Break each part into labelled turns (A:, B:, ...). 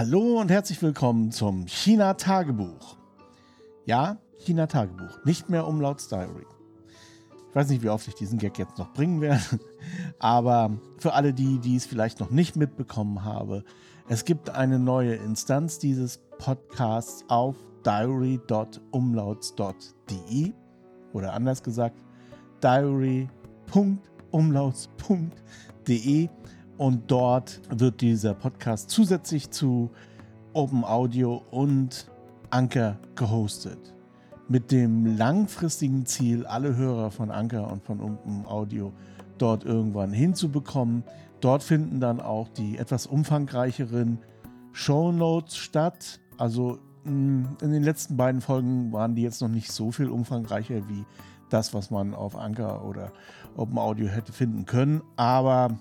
A: Hallo und herzlich willkommen zum China-Tagebuch. Ja, China-Tagebuch, nicht mehr Umlauts Diary. Ich weiß nicht, wie oft ich diesen Gag jetzt noch bringen werde, aber für alle die, die es vielleicht noch nicht mitbekommen haben, es gibt eine neue Instanz dieses Podcasts auf diary.umlauts.de oder anders gesagt diary.umlauts.de und dort wird dieser Podcast zusätzlich zu Open Audio und Anker gehostet. Mit dem langfristigen Ziel, alle Hörer von Anker und von Open Audio dort irgendwann hinzubekommen. Dort finden dann auch die etwas umfangreicheren Show Notes statt. Also mm, in den letzten beiden Folgen waren die jetzt noch nicht so viel umfangreicher wie das, was man auf Anker oder Open Audio hätte finden können. Aber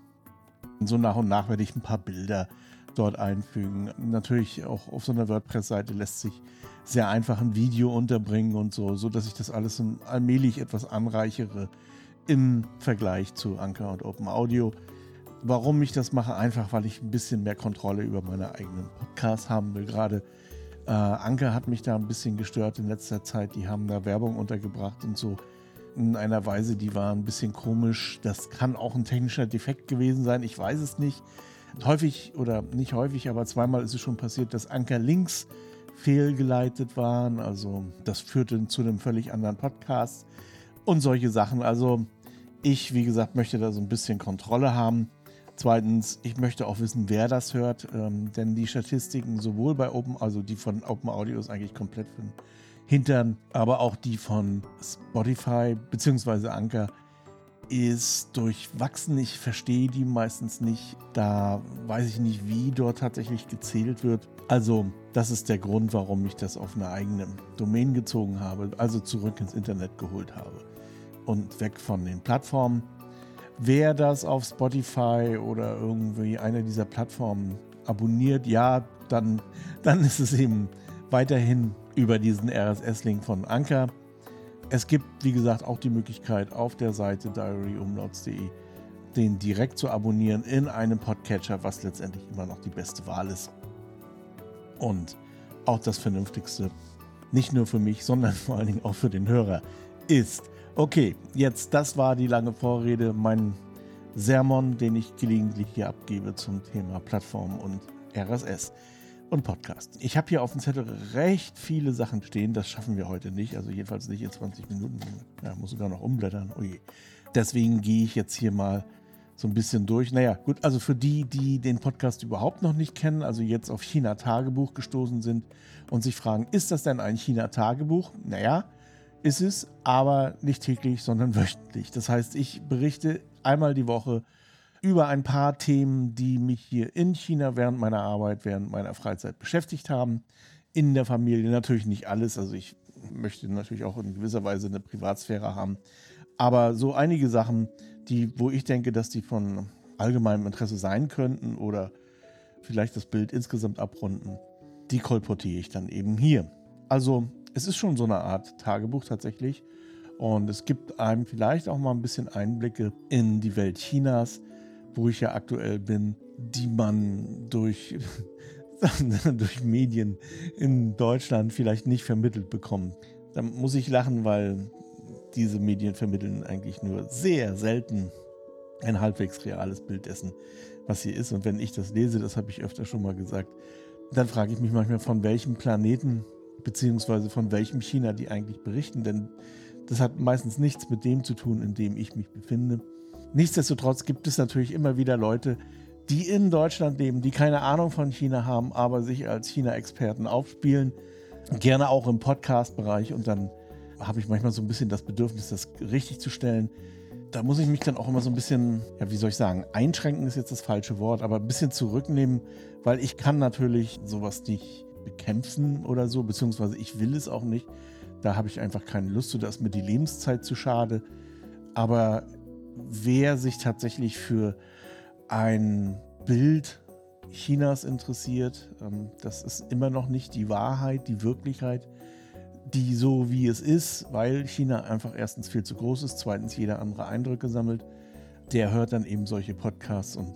A: so nach und nach werde ich ein paar Bilder dort einfügen. Natürlich auch auf so einer WordPress-Seite lässt sich sehr einfach ein Video unterbringen und so, so dass ich das alles allmählich etwas anreichere im Vergleich zu Anker und Open Audio. Warum ich das mache? Einfach, weil ich ein bisschen mehr Kontrolle über meine eigenen Podcasts haben will. Gerade äh, Anker hat mich da ein bisschen gestört in letzter Zeit. Die haben da Werbung untergebracht und so in einer Weise, die war ein bisschen komisch. Das kann auch ein technischer Defekt gewesen sein, ich weiß es nicht. Häufig oder nicht häufig, aber zweimal ist es schon passiert, dass Anker-Links fehlgeleitet waren. Also das führte zu einem völlig anderen Podcast und solche Sachen. Also ich, wie gesagt, möchte da so ein bisschen Kontrolle haben. Zweitens, ich möchte auch wissen, wer das hört, ähm, denn die Statistiken sowohl bei Open, also die von Open Audio ist eigentlich komplett für Hintern, aber auch die von Spotify bzw. Anker ist durchwachsen. Ich verstehe die meistens nicht. Da weiß ich nicht, wie dort tatsächlich gezählt wird. Also, das ist der Grund, warum ich das auf eine eigene Domain gezogen habe, also zurück ins Internet geholt habe und weg von den Plattformen. Wer das auf Spotify oder irgendwie einer dieser Plattformen abonniert, ja, dann, dann ist es eben weiterhin über diesen RSS-Link von Anker. Es gibt, wie gesagt, auch die Möglichkeit auf der Seite diaryumlauts.de den direkt zu abonnieren in einem Podcatcher, was letztendlich immer noch die beste Wahl ist. Und auch das Vernünftigste, nicht nur für mich, sondern vor allen Dingen auch für den Hörer, ist. Okay, jetzt, das war die lange Vorrede, mein Sermon, den ich gelegentlich hier abgebe zum Thema Plattform und RSS und Podcast. Ich habe hier auf dem Zettel recht viele Sachen stehen. Das schaffen wir heute nicht. Also jedenfalls nicht in 20 Minuten. Ja, muss sogar noch umblättern. Oh Deswegen gehe ich jetzt hier mal so ein bisschen durch. Naja, gut, also für die, die den Podcast überhaupt noch nicht kennen, also jetzt auf China-Tagebuch gestoßen sind und sich fragen, ist das denn ein China-Tagebuch? Naja, ist es, aber nicht täglich, sondern wöchentlich. Das heißt, ich berichte einmal die Woche über ein paar Themen, die mich hier in China während meiner Arbeit, während meiner Freizeit beschäftigt haben. In der Familie natürlich nicht alles. Also ich möchte natürlich auch in gewisser Weise eine Privatsphäre haben. Aber so einige Sachen, die, wo ich denke, dass die von allgemeinem Interesse sein könnten oder vielleicht das Bild insgesamt abrunden, die kolportiere ich dann eben hier. Also es ist schon so eine Art Tagebuch tatsächlich. Und es gibt einem vielleicht auch mal ein bisschen Einblicke in die Welt Chinas, wo ich ja aktuell bin, die man durch, durch Medien in Deutschland vielleicht nicht vermittelt bekommt. Da muss ich lachen, weil diese Medien vermitteln eigentlich nur sehr selten ein halbwegs reales Bild dessen, was hier ist. Und wenn ich das lese, das habe ich öfter schon mal gesagt, dann frage ich mich manchmal, von welchem Planeten beziehungsweise von welchem China die eigentlich berichten. Denn das hat meistens nichts mit dem zu tun, in dem ich mich befinde. Nichtsdestotrotz gibt es natürlich immer wieder Leute, die in Deutschland leben, die keine Ahnung von China haben, aber sich als China-Experten aufspielen. Gerne auch im Podcast-Bereich. Und dann habe ich manchmal so ein bisschen das Bedürfnis, das richtig zu stellen. Da muss ich mich dann auch immer so ein bisschen, ja, wie soll ich sagen, einschränken ist jetzt das falsche Wort, aber ein bisschen zurücknehmen, weil ich kann natürlich sowas nicht bekämpfen oder so, beziehungsweise ich will es auch nicht. Da habe ich einfach keine Lust zu, da ist mir die Lebenszeit zu schade. Aber wer sich tatsächlich für ein Bild Chinas interessiert, ähm, das ist immer noch nicht die Wahrheit, die Wirklichkeit, die so wie es ist, weil China einfach erstens viel zu groß ist, zweitens jeder andere Eindrücke sammelt, der hört dann eben solche Podcasts und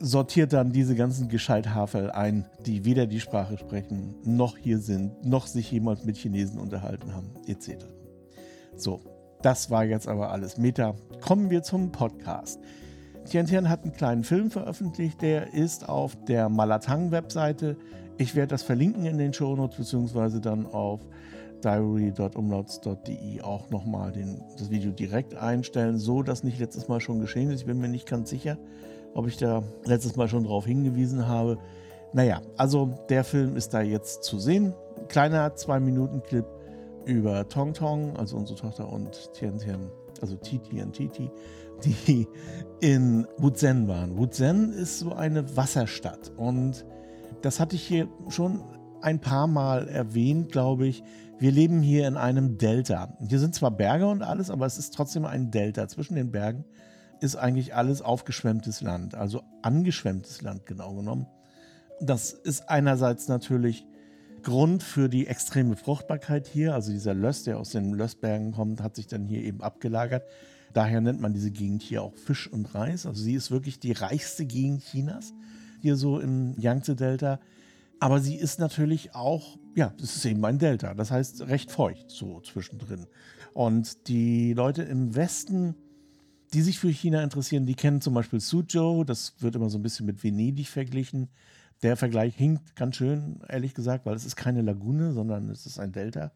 A: sortiert dann diese ganzen Gescheithafel ein, die weder die Sprache sprechen, noch hier sind, noch sich jemals mit Chinesen unterhalten haben, etc. So, das war jetzt aber alles Meta. Kommen wir zum Podcast. Tian hat einen kleinen Film veröffentlicht, der ist auf der Malatang-Webseite. Ich werde das verlinken in den Shownotes, beziehungsweise dann auf diary.umlauts.de auch nochmal das Video direkt einstellen, so dass nicht letztes Mal schon geschehen ist. Ich bin mir nicht ganz sicher, ob ich da letztes Mal schon darauf hingewiesen habe. Naja, also der Film ist da jetzt zu sehen. Kleiner 2-Minuten-Clip über Tong Tong, also unsere Tochter und Tian Tian, also Titi und Titi, die in Wuzhen waren. Wuzhen ist so eine Wasserstadt und das hatte ich hier schon ein paar Mal erwähnt, glaube ich. Wir leben hier in einem Delta. Hier sind zwar Berge und alles, aber es ist trotzdem ein Delta. Zwischen den Bergen ist eigentlich alles aufgeschwemmtes Land, also angeschwemmtes Land genau genommen. Das ist einerseits natürlich Grund für die extreme Fruchtbarkeit hier. Also dieser Löss, der aus den Lössbergen kommt, hat sich dann hier eben abgelagert. Daher nennt man diese Gegend hier auch Fisch und Reis. Also sie ist wirklich die reichste Gegend Chinas, hier so im Yangtze-Delta. Aber sie ist natürlich auch, ja, das ist eben ein Delta. Das heißt recht feucht so zwischendrin. Und die Leute im Westen, die sich für China interessieren, die kennen zum Beispiel Suzhou. Das wird immer so ein bisschen mit Venedig verglichen. Der Vergleich hinkt ganz schön, ehrlich gesagt, weil es ist keine Lagune, sondern es ist ein Delta.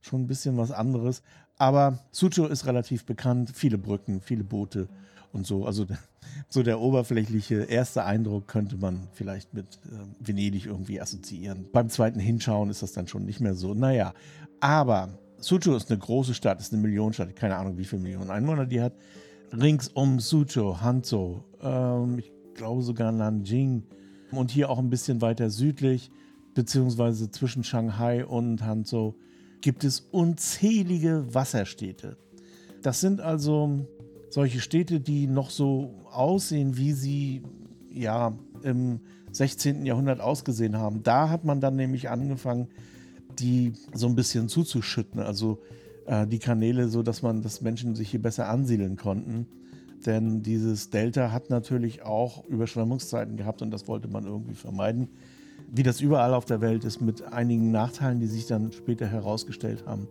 A: Schon ein bisschen was anderes. Aber Suzhou ist relativ bekannt. Viele Brücken, viele Boote und so. Also so der oberflächliche erste Eindruck könnte man vielleicht mit äh, Venedig irgendwie assoziieren. Beim zweiten Hinschauen ist das dann schon nicht mehr so. Naja, aber Suzhou ist eine große Stadt, ist eine Millionenstadt. Keine Ahnung, wie viele Millionen Einwohner die hat. Rings um Suzhou, Hanzhou, ähm, ich glaube sogar Nanjing und hier auch ein bisschen weiter südlich, beziehungsweise zwischen Shanghai und Hanzhou, gibt es unzählige Wasserstädte. Das sind also solche Städte, die noch so aussehen, wie sie ja im 16. Jahrhundert ausgesehen haben. Da hat man dann nämlich angefangen, die so ein bisschen zuzuschütten, also äh, die Kanäle, so dass man, dass Menschen sich hier besser ansiedeln konnten. Denn dieses Delta hat natürlich auch Überschwemmungszeiten gehabt und das wollte man irgendwie vermeiden. Wie das überall auf der Welt ist, mit einigen Nachteilen, die sich dann später herausgestellt haben.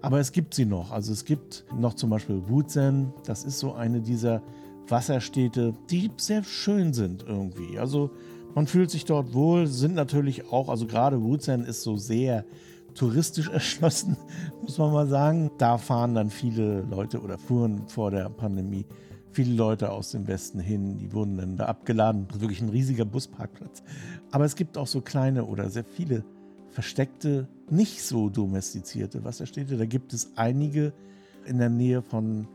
A: Aber es gibt sie noch. Also es gibt noch zum Beispiel Wuzhen. Das ist so eine dieser Wasserstädte, die sehr schön sind irgendwie. Also man fühlt sich dort wohl, sind natürlich auch, also gerade Wuzhen ist so sehr touristisch erschlossen, muss man mal sagen. Da fahren dann viele Leute oder fuhren vor der Pandemie viele Leute aus dem Westen hin, die wurden dann da abgeladen. Das ist wirklich ein riesiger Busparkplatz. Aber es gibt auch so kleine oder sehr viele versteckte, nicht so domestizierte Wasserstädte. Da gibt es einige in der Nähe von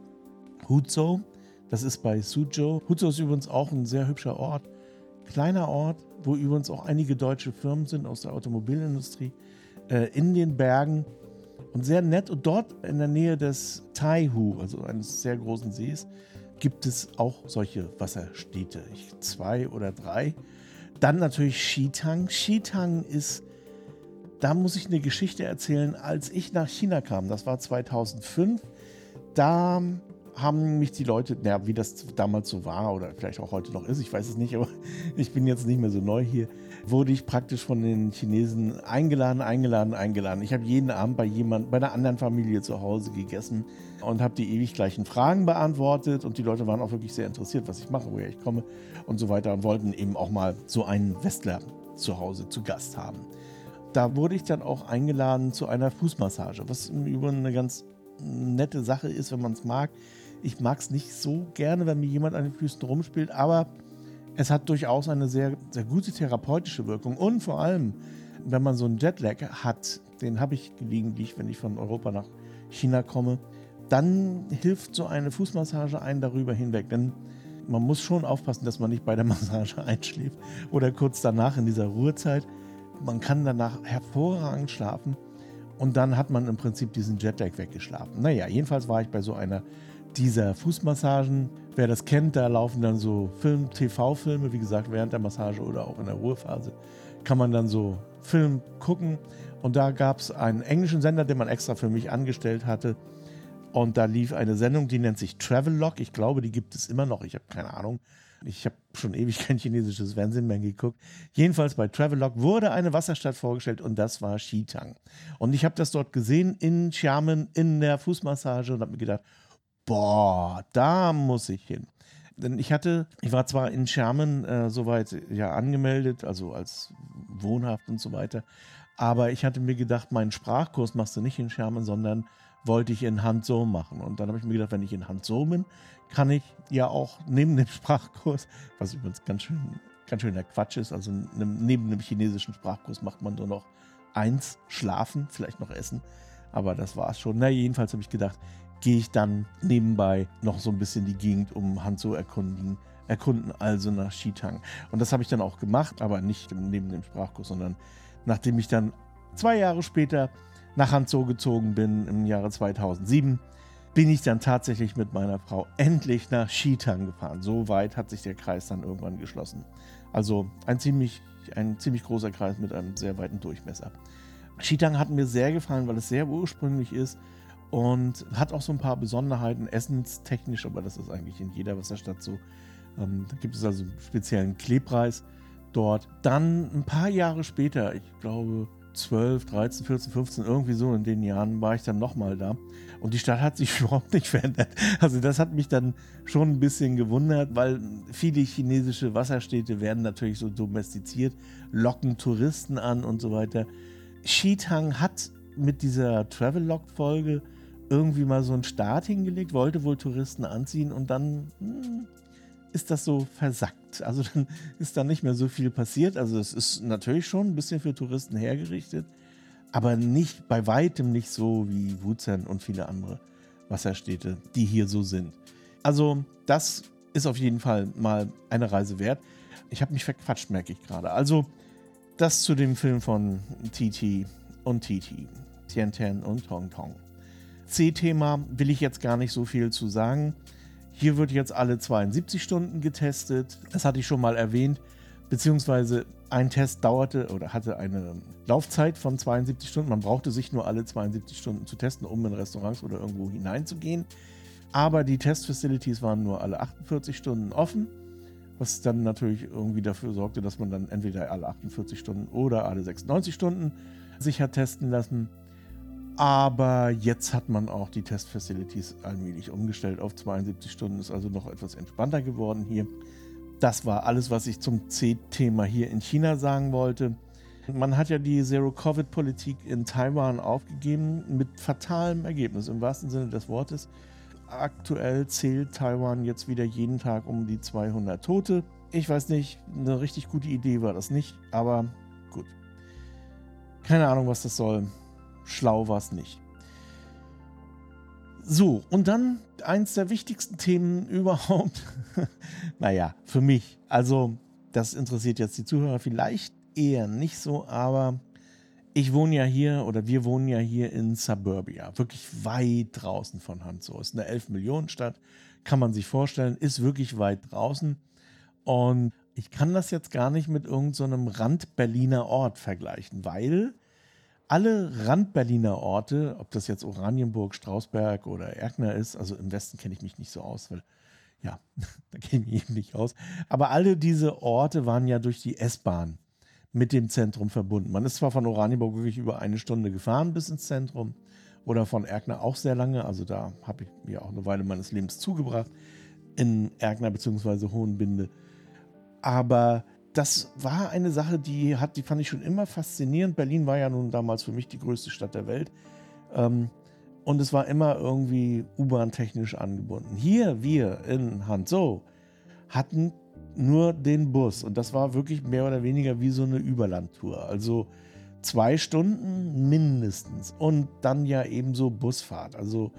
A: Huzhou. Das ist bei Suzhou. Huzhou ist übrigens auch ein sehr hübscher Ort. Kleiner Ort, wo übrigens auch einige deutsche Firmen sind aus der Automobilindustrie. Äh, in den Bergen und sehr nett. Und dort in der Nähe des Taihu, also eines sehr großen Sees, gibt es auch solche Wasserstädte. Ich, zwei oder drei. Dann natürlich Xitang. Xitang ist, da muss ich eine Geschichte erzählen, als ich nach China kam, das war 2005, da haben mich die Leute, naja, wie das damals so war oder vielleicht auch heute noch ist, ich weiß es nicht, aber ich bin jetzt nicht mehr so neu hier, wurde ich praktisch von den Chinesen eingeladen, eingeladen, eingeladen. Ich habe jeden Abend bei jemand, bei einer anderen Familie zu Hause gegessen und habe die ewig gleichen Fragen beantwortet und die Leute waren auch wirklich sehr interessiert, was ich mache, woher ich komme und so weiter und wollten eben auch mal so einen Westler zu Hause zu Gast haben. Da wurde ich dann auch eingeladen zu einer Fußmassage, was im Übrigen eine ganz nette Sache ist, wenn man es mag. Ich mag es nicht so gerne, wenn mir jemand an den Füßen rumspielt, aber es hat durchaus eine sehr, sehr gute therapeutische Wirkung. Und vor allem, wenn man so einen Jetlag hat, den habe ich gelegentlich, wenn ich von Europa nach China komme, dann hilft so eine Fußmassage einen darüber hinweg. Denn man muss schon aufpassen, dass man nicht bei der Massage einschläft oder kurz danach in dieser Ruhezeit. Man kann danach hervorragend schlafen und dann hat man im Prinzip diesen Jetlag weggeschlafen. Naja, jedenfalls war ich bei so einer dieser Fußmassagen. Wer das kennt, da laufen dann so Film, TV-Filme, wie gesagt, während der Massage oder auch in der Ruhephase, kann man dann so Film gucken. Und da gab es einen englischen Sender, den man extra für mich angestellt hatte, Und da lief eine Sendung, die nennt sich Travelog. Ich glaube, die gibt es immer noch. Ich habe keine Ahnung. Ich habe schon ewig kein chinesisches Fernsehen mehr geguckt. Jedenfalls bei Travelog wurde eine Wasserstadt vorgestellt und das war Xitang. Und ich habe das dort gesehen in Xiamen in der Fußmassage und habe mir gedacht, boah, da muss ich hin. Denn ich hatte, ich war zwar in Xiamen äh, soweit ja angemeldet, also als wohnhaft und so weiter, aber ich hatte mir gedacht, meinen Sprachkurs machst du nicht in Xiamen, sondern wollte ich in Hanzhou machen. Und dann habe ich mir gedacht, wenn ich in Hanzhou bin, kann ich ja auch neben dem Sprachkurs, was übrigens ganz schön, ganz schöner Quatsch ist, also neben dem chinesischen Sprachkurs macht man nur noch eins, schlafen, vielleicht noch essen. Aber das war es schon. Na, jedenfalls habe ich gedacht, gehe ich dann nebenbei noch so ein bisschen die Gegend um Hanzhou erkunden, erkunden also nach Xitang. Und das habe ich dann auch gemacht, aber nicht neben dem Sprachkurs, sondern nachdem ich dann zwei Jahre später nach Hanzhou gezogen bin im Jahre 2007, bin ich dann tatsächlich mit meiner Frau endlich nach Xitang gefahren. So weit hat sich der Kreis dann irgendwann geschlossen. Also ein ziemlich, ein ziemlich großer Kreis mit einem sehr weiten Durchmesser. Xitang hat mir sehr gefallen, weil es sehr ursprünglich ist und hat auch so ein paar Besonderheiten, essenstechnisch, aber das ist eigentlich in jeder Wasserstadt so. Ähm, da gibt es also einen speziellen Klebpreis dort. Dann ein paar Jahre später, ich glaube 12, 13, 14, 15, irgendwie so in den Jahren war ich dann nochmal da. Und die Stadt hat sich überhaupt nicht verändert. Also das hat mich dann schon ein bisschen gewundert, weil viele chinesische Wasserstädte werden natürlich so domestiziert, locken Touristen an und so weiter. Xitang hat mit dieser Travel-Log-Folge irgendwie mal so einen Start hingelegt, wollte wohl Touristen anziehen und dann hm, ist das so versackt. Also dann ist da nicht mehr so viel passiert. Also es ist natürlich schon ein bisschen für Touristen hergerichtet, aber nicht bei weitem nicht so wie Wuzhen und viele andere Wasserstädte, die hier so sind. Also das ist auf jeden Fall mal eine Reise wert. Ich habe mich verquatscht, merke ich gerade. Also das zu dem Film von TT und TT, Tian Tian und Tong Tong. C-Thema will ich jetzt gar nicht so viel zu sagen. Hier wird jetzt alle 72 Stunden getestet. Das hatte ich schon mal erwähnt. Beziehungsweise ein Test dauerte oder hatte eine Laufzeit von 72 Stunden. Man brauchte sich nur alle 72 Stunden zu testen, um in Restaurants oder irgendwo hineinzugehen. Aber die Testfacilities waren nur alle 48 Stunden offen, was dann natürlich irgendwie dafür sorgte, dass man dann entweder alle 48 Stunden oder alle 96 Stunden sich hat testen lassen. Aber jetzt hat man auch die Testfacilities allmählich umgestellt auf 72 Stunden, ist also noch etwas entspannter geworden hier. Das war alles, was ich zum C-Thema hier in China sagen wollte. Man hat ja die Zero-Covid-Politik in Taiwan aufgegeben mit fatalem Ergebnis, im wahrsten Sinne des Wortes. Aktuell zählt Taiwan jetzt wieder jeden Tag um die 200 Tote. Ich weiß nicht, eine richtig gute Idee war das nicht, aber gut. Keine Ahnung, was das soll schlau war es nicht. So, und dann eins der wichtigsten Themen überhaupt. naja, für mich. Also, das interessiert jetzt die Zuhörer vielleicht eher nicht so, aber ich wohne ja hier oder wir wohnen ja hier in Suburbia, wirklich weit draußen von Hanzo. Ist eine 11 Millionen Stadt, kann man sich vorstellen, ist wirklich weit draußen. Und ich kann das jetzt gar nicht mit irgendeinem so Rand-Berliner Ort vergleichen, weil alle Rand-Berliner Orte, ob das jetzt Oranienburg, Strausberg oder Erkner ist, also im Westen kenne ich mich nicht so aus, weil ja, da kenne ich mich eben nicht aus. Aber alle diese Orte waren ja durch die S-Bahn mit dem Zentrum verbunden. Man ist zwar von Oranienburg wirklich über eine Stunde gefahren bis ins Zentrum oder von Erkner auch sehr lange, also da habe ich mir auch eine Weile meines Lebens zugebracht in Erkner bzw. Hohenbinde. Aber das war eine Sache, die hat, die fand ich schon immer faszinierend. Berlin war ja nun damals für mich die größte Stadt der Welt. Ähm, und es war immer irgendwie U-Bahn-technisch angebunden. Hier, wir in Hanzhou, hatten nur den Bus. Und das war wirklich mehr oder weniger wie so eine Überlandtour. Also zwei Stunden mindestens. Und dann ja ebenso Busfahrt. Also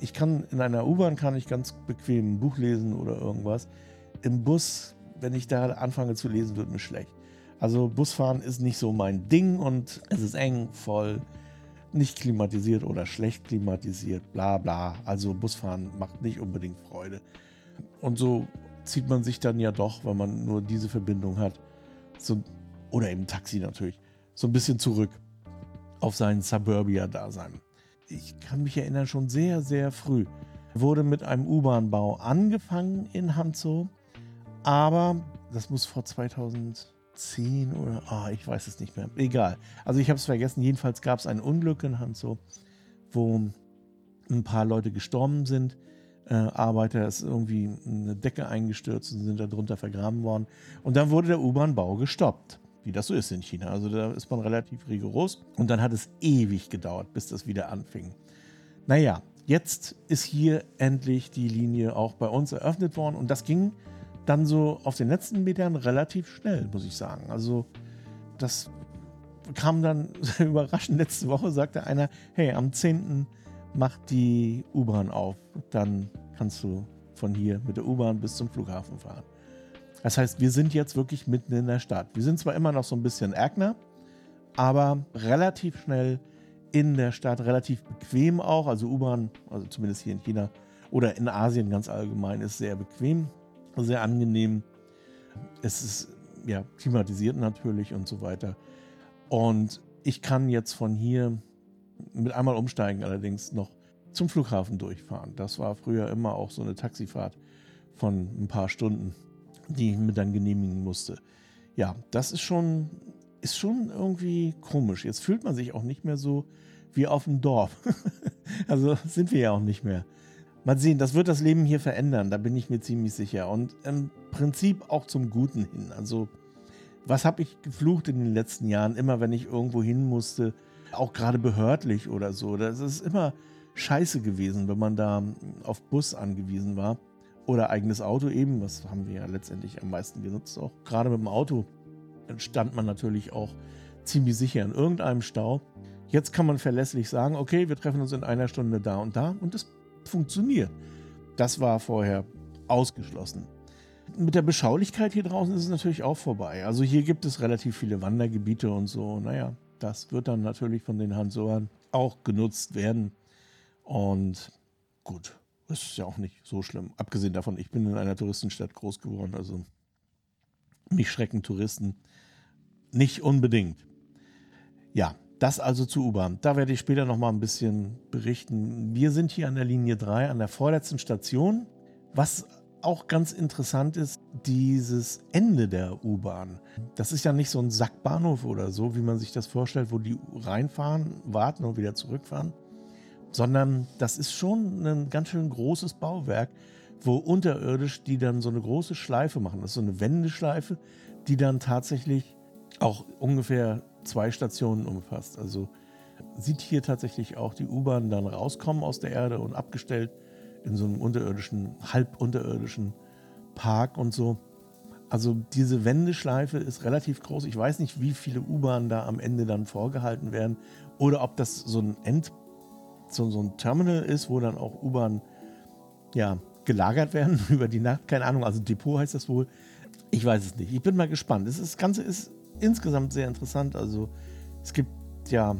A: ich kann in einer U-Bahn kann ich ganz bequem ein Buch lesen oder irgendwas. Im Bus wenn ich da anfange zu lesen, wird mir schlecht. Also Busfahren ist nicht so mein Ding und es ist eng, voll, nicht klimatisiert oder schlecht klimatisiert, bla bla. Also Busfahren macht nicht unbedingt Freude. Und so zieht man sich dann ja doch, wenn man nur diese Verbindung hat, so, oder im Taxi natürlich, so ein bisschen zurück auf sein Suburbia-Dasein. ich kann mich erinnern, schon sehr, sehr früh wurde mit einem U-Bahn-Bau angefangen in Hanzo. Aber das muss vor 2010 oder, ah, ich weiß es nicht mehr. Egal. Also ich habe es vergessen. Jedenfalls gab es ein Unglück in Hanzo, wo ein paar Leute gestorben sind. Äh, Arbeiter ist irgendwie eine Decke eingestürzt und sind darunter vergraben worden. Und dann wurde der U-Bahn-Bau gestoppt wie das so ist in China. Also da ist man relativ rigoros. Und dann hat es ewig gedauert, bis das wieder anfing. Naja, jetzt ist hier endlich die Linie auch bei uns eröffnet worden. Und das ging dann so auf den letzten Metern relativ schnell, muss ich sagen. Also das kam dann überraschend. Letzte Woche sagte einer, hey, am 10. macht die U-Bahn auf. Dann kannst du von hier mit der U-Bahn bis zum Flughafen fahren. Das heißt, wir sind jetzt wirklich mitten in der Stadt. Wir sind zwar immer noch so ein bisschen Erkner, aber relativ schnell in der Stadt, relativ bequem auch. Also U-Bahn, also zumindest hier in China oder in Asien ganz allgemein, ist sehr bequem, sehr angenehm. Es ist ja klimatisiert natürlich und so weiter. Und ich kann jetzt von hier mit einmal umsteigen, allerdings noch zum Flughafen durchfahren. Das war früher immer auch so eine Taxifahrt von ein paar Stunden die ich mir dann genehmigen musste. Ja, das ist schon, ist schon irgendwie komisch. Jetzt fühlt man sich auch nicht mehr so wie auf dem Dorf. also sind wir ja auch nicht mehr. Mal sehen, das wird das Leben hier verändern, da bin ich mir ziemlich sicher. Und im Prinzip auch zum Guten hin. Also, was habe ich geflucht in den letzten Jahren, immer wenn ich irgendwo hin musste, auch gerade behördlich oder so. Das ist immer scheiße gewesen, wenn man da auf Bus angewiesen war oder eigenes Auto eben. Das haben wir ja letztendlich am meisten genutzt. Auch gerade mit dem Auto stand man natürlich auch ziemlich sicher in irgendeinem Stau. Jetzt kann man verlässlich sagen, okay, wir treffen uns in einer Stunde da und da und funktioniert. Das war vorher ausgeschlossen. Mit der Beschaulichkeit hier draußen ist es natürlich auch vorbei. Also hier gibt es relativ viele Wandergebiete und so. Naja, das wird dann natürlich von den Hansoern auch genutzt werden. Und gut, das ist ja auch nicht so schlimm. Abgesehen davon, ich bin in einer Touristenstadt groß geworden, also mich schrecken Touristen nicht unbedingt. Ja, das also zu U-Bahn. Da werde ich später noch mal ein bisschen berichten. Wir sind hier an der Linie 3, an der vorletzten Station. Was auch ganz interessant ist, dieses Ende der U-Bahn. Das ist ja nicht so ein Sackbahnhof oder so, wie man sich das vorstellt, wo die reinfahren, warten und wieder zurückfahren, sondern das ist schon ein ganz schön großes Bauwerk, wo unterirdisch die dann so eine große Schleife machen. Das ist so eine Wendeschleife, die dann tatsächlich auch ungefähr zwei Stationen umfasst. Also sieht hier tatsächlich auch die U-Bahn dann rauskommen aus der Erde und abgestellt in so einem unterirdischen, halb unterirdischen Park und so. Also diese Wendeschleife ist relativ groß. Ich weiß nicht, wie viele U-Bahnen da am Ende dann vorgehalten werden oder ob das so ein End so, so ein Terminal ist, wo dann auch U-Bahn ja, gelagert werden über die Nacht. Keine Ahnung, also Depot heißt das wohl. Ich weiß es nicht. Ich bin mal gespannt. Das, das Ganze ist insgesamt sehr interessant. Also es gibt ja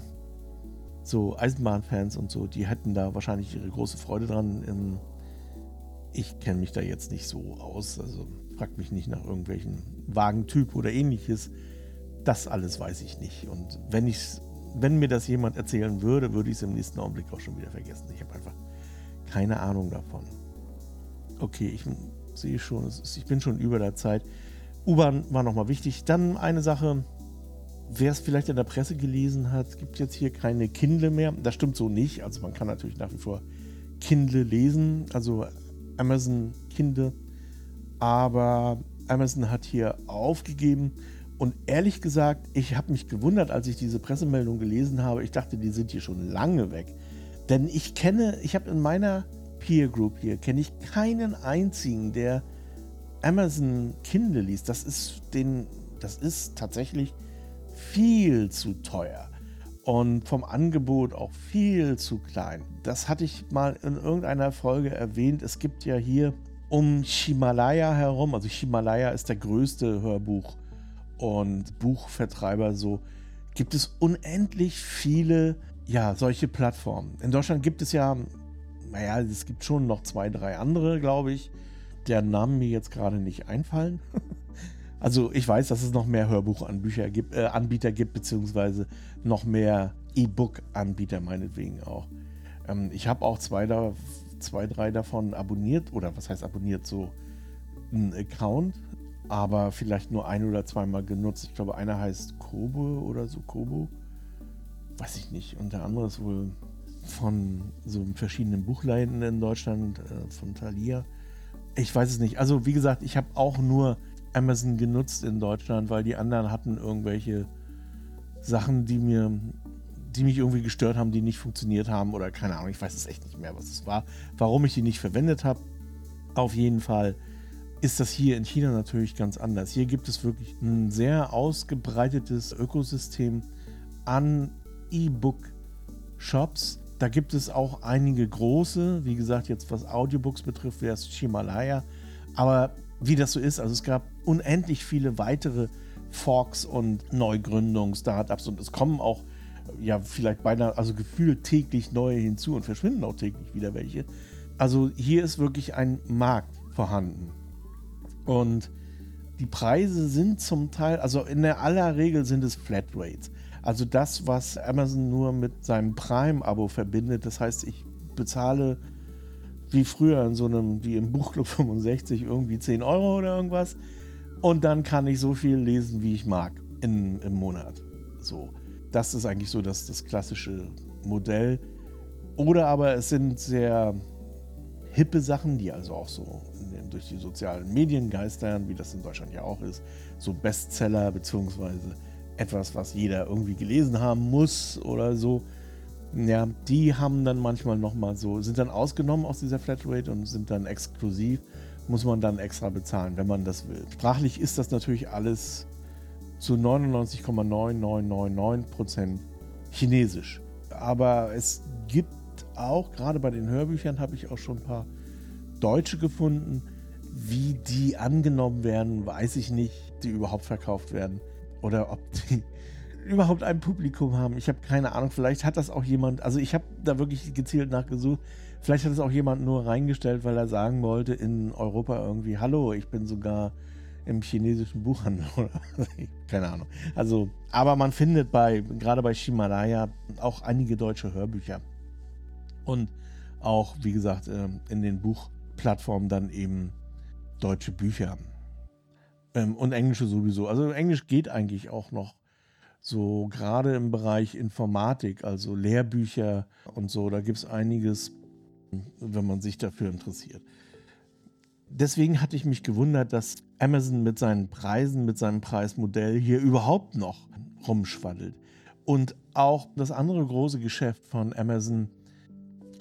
A: so Eisenbahnfans und so, die hätten da wahrscheinlich ihre große Freude dran. Ich kenne mich da jetzt nicht so aus. Also fragt mich nicht nach irgendwelchen Wagentyp oder ähnliches. Das alles weiß ich nicht. Und wenn ich wenn mir das jemand erzählen würde, würde ich es im nächsten Augenblick auch schon wieder vergessen. Ich habe einfach keine Ahnung davon. Okay, ich sehe schon, ich bin schon über der Zeit. U-Bahn war nochmal wichtig. Dann eine Sache, wer es vielleicht in der Presse gelesen hat, gibt jetzt hier keine Kindle mehr. Das stimmt so nicht. Also man kann natürlich nach wie vor Kindle lesen, also Amazon Kindle. Aber Amazon hat hier aufgegeben, und ehrlich gesagt, ich habe mich gewundert, als ich diese Pressemeldung gelesen habe. Ich dachte, die sind hier schon lange weg. Denn ich kenne, ich habe in meiner Peer Group hier, kenne ich keinen einzigen, der Amazon Kindle liest. Das ist, den, das ist tatsächlich viel zu teuer und vom Angebot auch viel zu klein. Das hatte ich mal in irgendeiner Folge erwähnt. Es gibt ja hier um Himalaya herum, also Himalaya ist der größte Hörbuch und Buchvertreiber so, gibt es unendlich viele, ja, solche Plattformen. In Deutschland gibt es ja, naja, es gibt schon noch zwei, drei andere, glaube ich, deren Namen mir jetzt gerade nicht einfallen. also ich weiß, dass es noch mehr Hörbuchanbieter gibt, äh, Anbieter gibt, beziehungsweise noch mehr E-Book-Anbieter meinetwegen auch. Ähm, ich habe auch zwei, da, zwei, drei davon abonniert, oder was heißt abonniert, so einen Account, aber vielleicht nur ein oder zweimal genutzt. Ich glaube, einer heißt Kobo oder so, Kobo. Weiß ich nicht. Und der andere ist wohl von so verschiedenen Buchläden in Deutschland, äh, von Thalia. Ich weiß es nicht. Also, wie gesagt, ich habe auch nur Amazon genutzt in Deutschland, weil die anderen hatten irgendwelche Sachen, die mir, die mich irgendwie gestört haben, die nicht funktioniert haben oder keine Ahnung. Ich weiß es echt nicht mehr, was es war, warum ich die nicht verwendet habe. Auf jeden Fall ist das hier in China natürlich ganz anders. Hier gibt es wirklich ein sehr ausgebreitetes Ökosystem an E-Book-Shops. Da gibt es auch einige große, wie gesagt, jetzt was Audiobooks betrifft, wäre es Himalaya. Aber wie das so ist, also es gab unendlich viele weitere Forks und Neugründungen, Startups und es kommen auch ja vielleicht beinahe, also gefühlt täglich neue hinzu und verschwinden auch täglich wieder welche. Also hier ist wirklich ein Markt vorhanden. Und die Preise sind zum Teil, also in der aller Regel sind es Flatrates. Also das, was Amazon nur mit seinem Prime-Abo verbindet. Das heißt, ich bezahle wie früher in so einem, wie im Buchclub 65, irgendwie 10 Euro oder irgendwas. Und dann kann ich so viel lesen, wie ich mag in, im Monat. So. Das ist eigentlich so das, das klassische Modell. Oder aber es sind sehr hippe Sachen, die also auch so durch die sozialen Medien geistern, wie das in Deutschland ja auch ist. So Bestseller beziehungsweise etwas, was jeder irgendwie gelesen haben muss oder so. Ja, die haben dann manchmal nochmal so, sind dann ausgenommen aus dieser Flatrate und sind dann exklusiv, muss man dann extra bezahlen, wenn man das will. Sprachlich ist das natürlich alles zu 99,9999% chinesisch. Aber es gibt auch, gerade bei den Hörbüchern habe ich auch schon ein paar Deutsche gefunden, wie die angenommen werden, weiß ich nicht, die überhaupt verkauft werden. Oder ob die überhaupt ein Publikum haben. Ich habe keine Ahnung. Vielleicht hat das auch jemand, also ich habe da wirklich gezielt nachgesucht. Vielleicht hat es auch jemand nur reingestellt, weil er sagen wollte in Europa irgendwie, hallo, ich bin sogar im chinesischen Buchhandel oder keine Ahnung. Also, aber man findet bei, gerade bei Shimalaya auch einige deutsche Hörbücher. Und auch, wie gesagt, ähm, in den Buchplattformen dann eben deutsche Bücher. Ähm, und englische sowieso. Also Englisch geht eigentlich auch noch so, gerade im Bereich Informatik, also Lehrbücher und so, da gibt es einiges, wenn man sich dafür interessiert. Deswegen hatte ich mich gewundert, dass Amazon mit seinen Preisen, mit seinem Preismodell hier überhaupt noch rumschwaddelt. Und auch das andere große Geschäft von Amazon,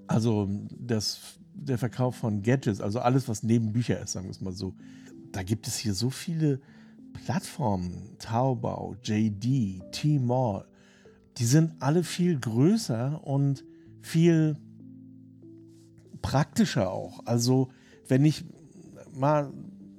A: also das der Verkauf von Gadgets, also alles, was neben Bücher ist, sagen wir es mal so. Da gibt es hier so viele Plattformen, Taobao, JD, Tmall, die sind alle viel größer und viel praktischer auch. Also, wenn ich mal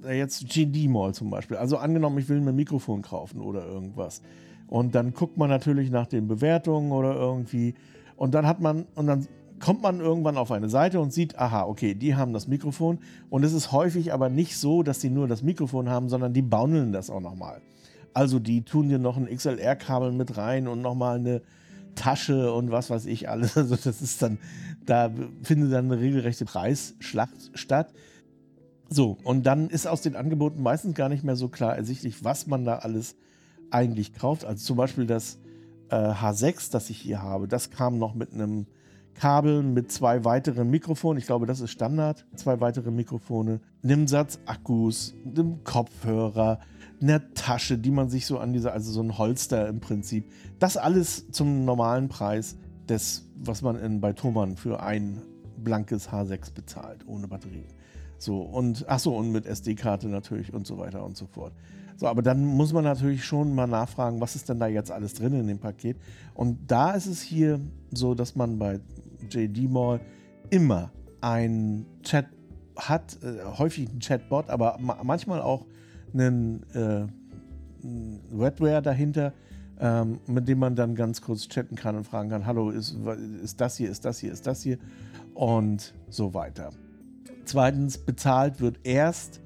A: jetzt JD Mall zum Beispiel, also angenommen, ich will mir ein Mikrofon kaufen oder irgendwas. Und dann guckt man natürlich nach den Bewertungen oder irgendwie. Und dann hat man, und dann kommt man irgendwann auf eine Seite und sieht, aha, okay, die haben das Mikrofon. Und es ist häufig aber nicht so, dass die nur das Mikrofon haben, sondern die baumeln das auch nochmal. Also die tun dir noch ein XLR-Kabel mit rein und nochmal eine Tasche und was weiß ich alles. Also das ist dann, da findet dann eine regelrechte Preisschlacht statt. So, und dann ist aus den Angeboten meistens gar nicht mehr so klar ersichtlich, was man da alles eigentlich kauft. Also zum Beispiel das äh, H6, das ich hier habe, das kam noch mit einem Kabel mit zwei weiteren Mikrofonen. Ich glaube, das ist Standard. Zwei weitere Mikrofone. Einem Satz Akkus, einem Kopfhörer, einer Tasche, die man sich so an dieser, also so ein Holster im Prinzip. Das alles zum normalen Preis des, was man in, bei Thomann für ein blankes H6 bezahlt, ohne Batterie. So, und ach so, und mit SD-Karte natürlich und so weiter und so fort. So, aber dann muss man natürlich schon mal nachfragen, was ist denn da jetzt alles drin in dem Paket? Und da ist es hier so, dass man bei JD Mall immer ein Chat hat, äh, häufig ein Chatbot, aber ma manchmal auch einen äh, Redware dahinter, ähm, mit dem man dann ganz kurz chatten kann und fragen kann, hallo, ist, ist das hier, ist das hier, ist das hier und so weiter. Zweitens, bezahlt wird erst,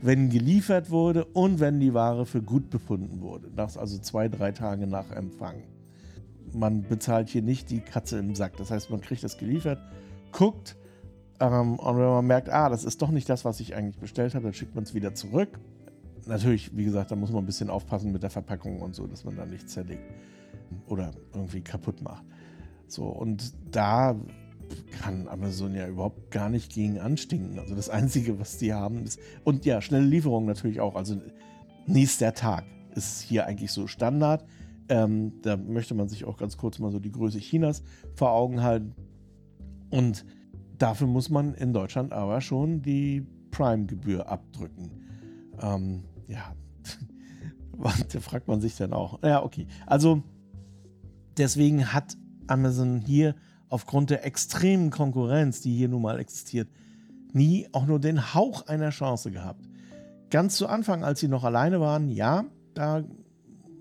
A: wenn geliefert wurde und wenn die Ware für gut befunden wurde. Das also zwei, drei Tage nach Empfang man bezahlt hier nicht die Katze im Sack. Das heißt, man kriegt das geliefert, guckt ähm, und wenn man merkt, ah, das ist doch nicht das, was ich eigentlich bestellt habe, dann schickt man es wieder zurück. Natürlich, wie gesagt, da muss man ein bisschen aufpassen mit der Verpackung und so, dass man da nichts zerlegt oder irgendwie kaputt macht. So, und da kann Amazon ja überhaupt gar nicht gegen anstinken. Also das Einzige, was die haben, ist. Und ja, schnelle Lieferung natürlich auch. Also nächster Tag ist hier eigentlich so Standard. Ähm, da möchte man sich auch ganz kurz mal so die Größe Chinas vor Augen halten. Und dafür muss man in Deutschland aber schon die Prime-Gebühr abdrücken. Ähm, ja, da fragt man sich dann auch. Ja, okay. Also deswegen hat Amazon hier aufgrund der extremen Konkurrenz, die hier nun mal existiert, nie auch nur den Hauch einer Chance gehabt. Ganz zu Anfang, als sie noch alleine waren, ja, da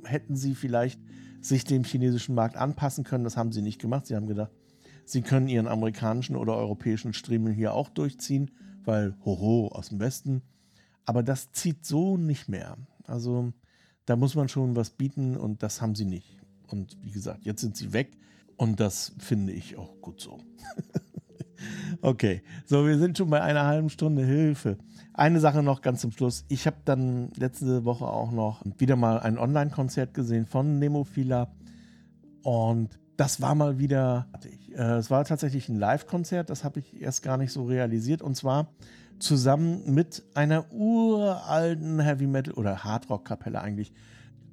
A: hätten sie vielleicht sich dem chinesischen Markt anpassen können. Das haben sie nicht gemacht. Sie haben gedacht, sie können ihren amerikanischen oder europäischen Striemel hier auch durchziehen, weil hoho aus dem Westen. Aber das zieht so nicht mehr. Also da muss man schon was bieten und das haben sie nicht. Und wie gesagt, jetzt sind sie weg und das finde ich auch gut so. okay, so wir sind schon bei einer halben Stunde Hilfe. Eine Sache noch ganz zum Schluss. Ich habe dann letzte Woche auch noch wieder mal ein Online-Konzert gesehen von Nemophila und das war mal wieder, äh, es war tatsächlich ein Live-Konzert, das habe ich erst gar nicht so realisiert und zwar zusammen mit einer uralten Heavy Metal oder Hard Rock Kapelle eigentlich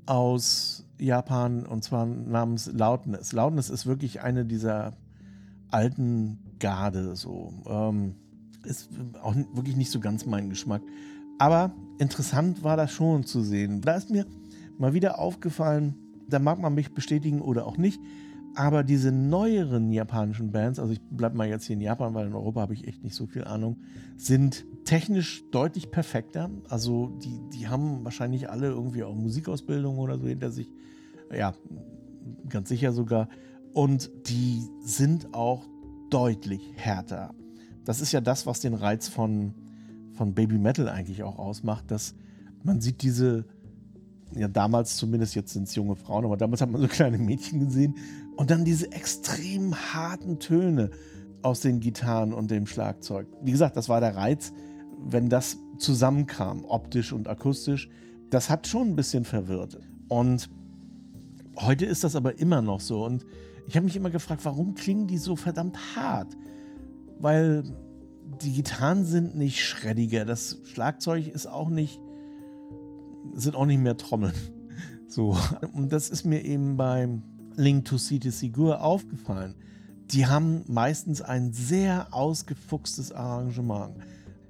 A: aus Japan und zwar namens Loudness. Loudness ist wirklich eine dieser alten Garde, so. Ähm, ist auch wirklich nicht so ganz mein Geschmack. Aber interessant war das schon zu sehen. Da ist mir mal wieder aufgefallen, da mag man mich bestätigen oder auch nicht, aber diese neueren japanischen Bands, also ich bleibe mal jetzt hier in Japan, weil in Europa habe ich echt nicht so viel Ahnung, sind technisch deutlich perfekter. Also die, die haben wahrscheinlich alle irgendwie auch Musikausbildung oder so hinter sich. Ja, ganz sicher sogar. Und die sind auch deutlich härter. Das ist ja das, was den Reiz von, von Baby Metal eigentlich auch ausmacht, dass man sieht diese, ja damals zumindest, jetzt sind es junge Frauen, aber damals hat man so kleine Mädchen gesehen, und dann diese extrem harten Töne aus den Gitarren und dem Schlagzeug. Wie gesagt, das war der Reiz, wenn das zusammenkam, optisch und akustisch. Das hat schon ein bisschen verwirrt. Und heute ist das aber immer noch so. Und ich habe mich immer gefragt, warum klingen die so verdammt hart? Weil die Gitarren sind nicht schreddiger, das Schlagzeug ist auch nicht, sind auch nicht mehr Trommeln. So. Und das ist mir eben beim Link to City Sigur aufgefallen. Die haben meistens ein sehr ausgefuchstes Arrangement.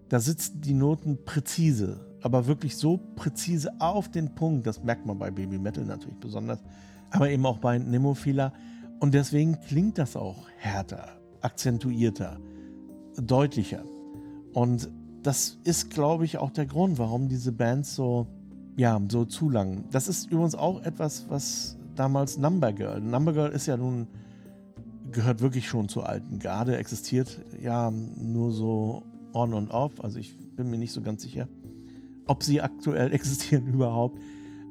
A: Da sitzen die Noten präzise, aber wirklich so präzise auf den Punkt. Das merkt man bei Baby Metal natürlich besonders, aber eben auch bei Nemophila. Und deswegen klingt das auch härter, akzentuierter, deutlicher. Und das ist, glaube ich, auch der Grund, warum diese Bands so, ja, so zu lang. Das ist übrigens auch etwas, was damals Number Girl. Number Girl ist ja nun, gehört wirklich schon zur alten Garde, existiert ja nur so on und off. Also ich bin mir nicht so ganz sicher, ob sie aktuell existieren überhaupt.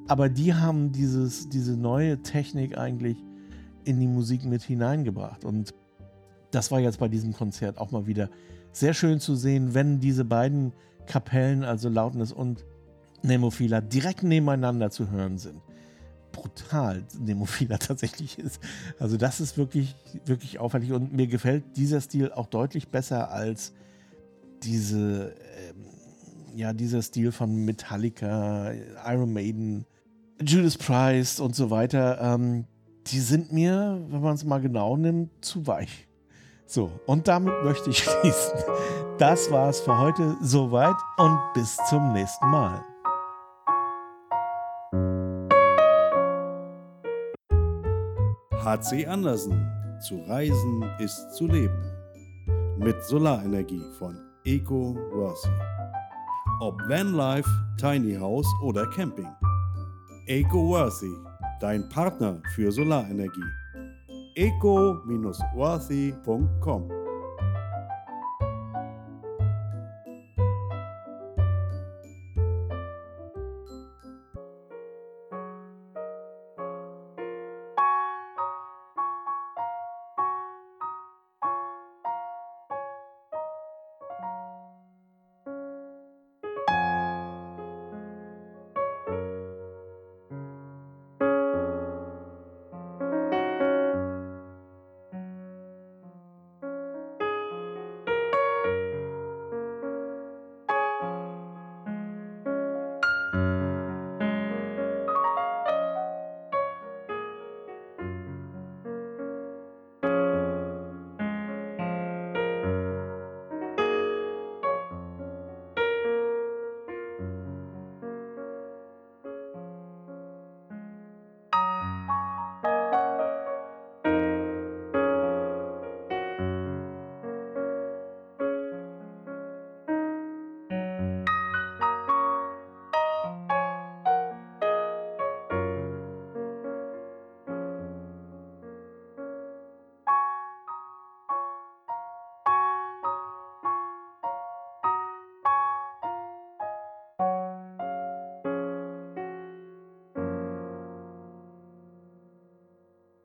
A: Aber die haben dieses, diese neue Technik eigentlich in die Musik mit hineingebracht. Und das war jetzt bei diesem Konzert auch mal wieder sehr schön zu sehen, wenn diese beiden Kapellen, also Loudness und Nemophila, direkt nebeneinander zu hören sind brutal Nemophiler tatsächlich ist. Also das ist wirklich, wirklich auffällig und mir gefällt dieser Stil auch deutlich besser als diese, ähm, ja, dieser Stil von Metallica, Iron Maiden, Judas Priest und so weiter. Ähm, die sind mir, wenn man es mal genau nimmt, zu weich. So, und damit möchte ich schließen. Das war es für heute soweit und bis zum nächsten Mal.
B: HC Andersen. Zu reisen ist zu leben. Mit Solarenergie von Eco Worthy. Ob Vanlife, Tiny House oder Camping. Eco Worthy, dein Partner für Solarenergie. eco-worthy.com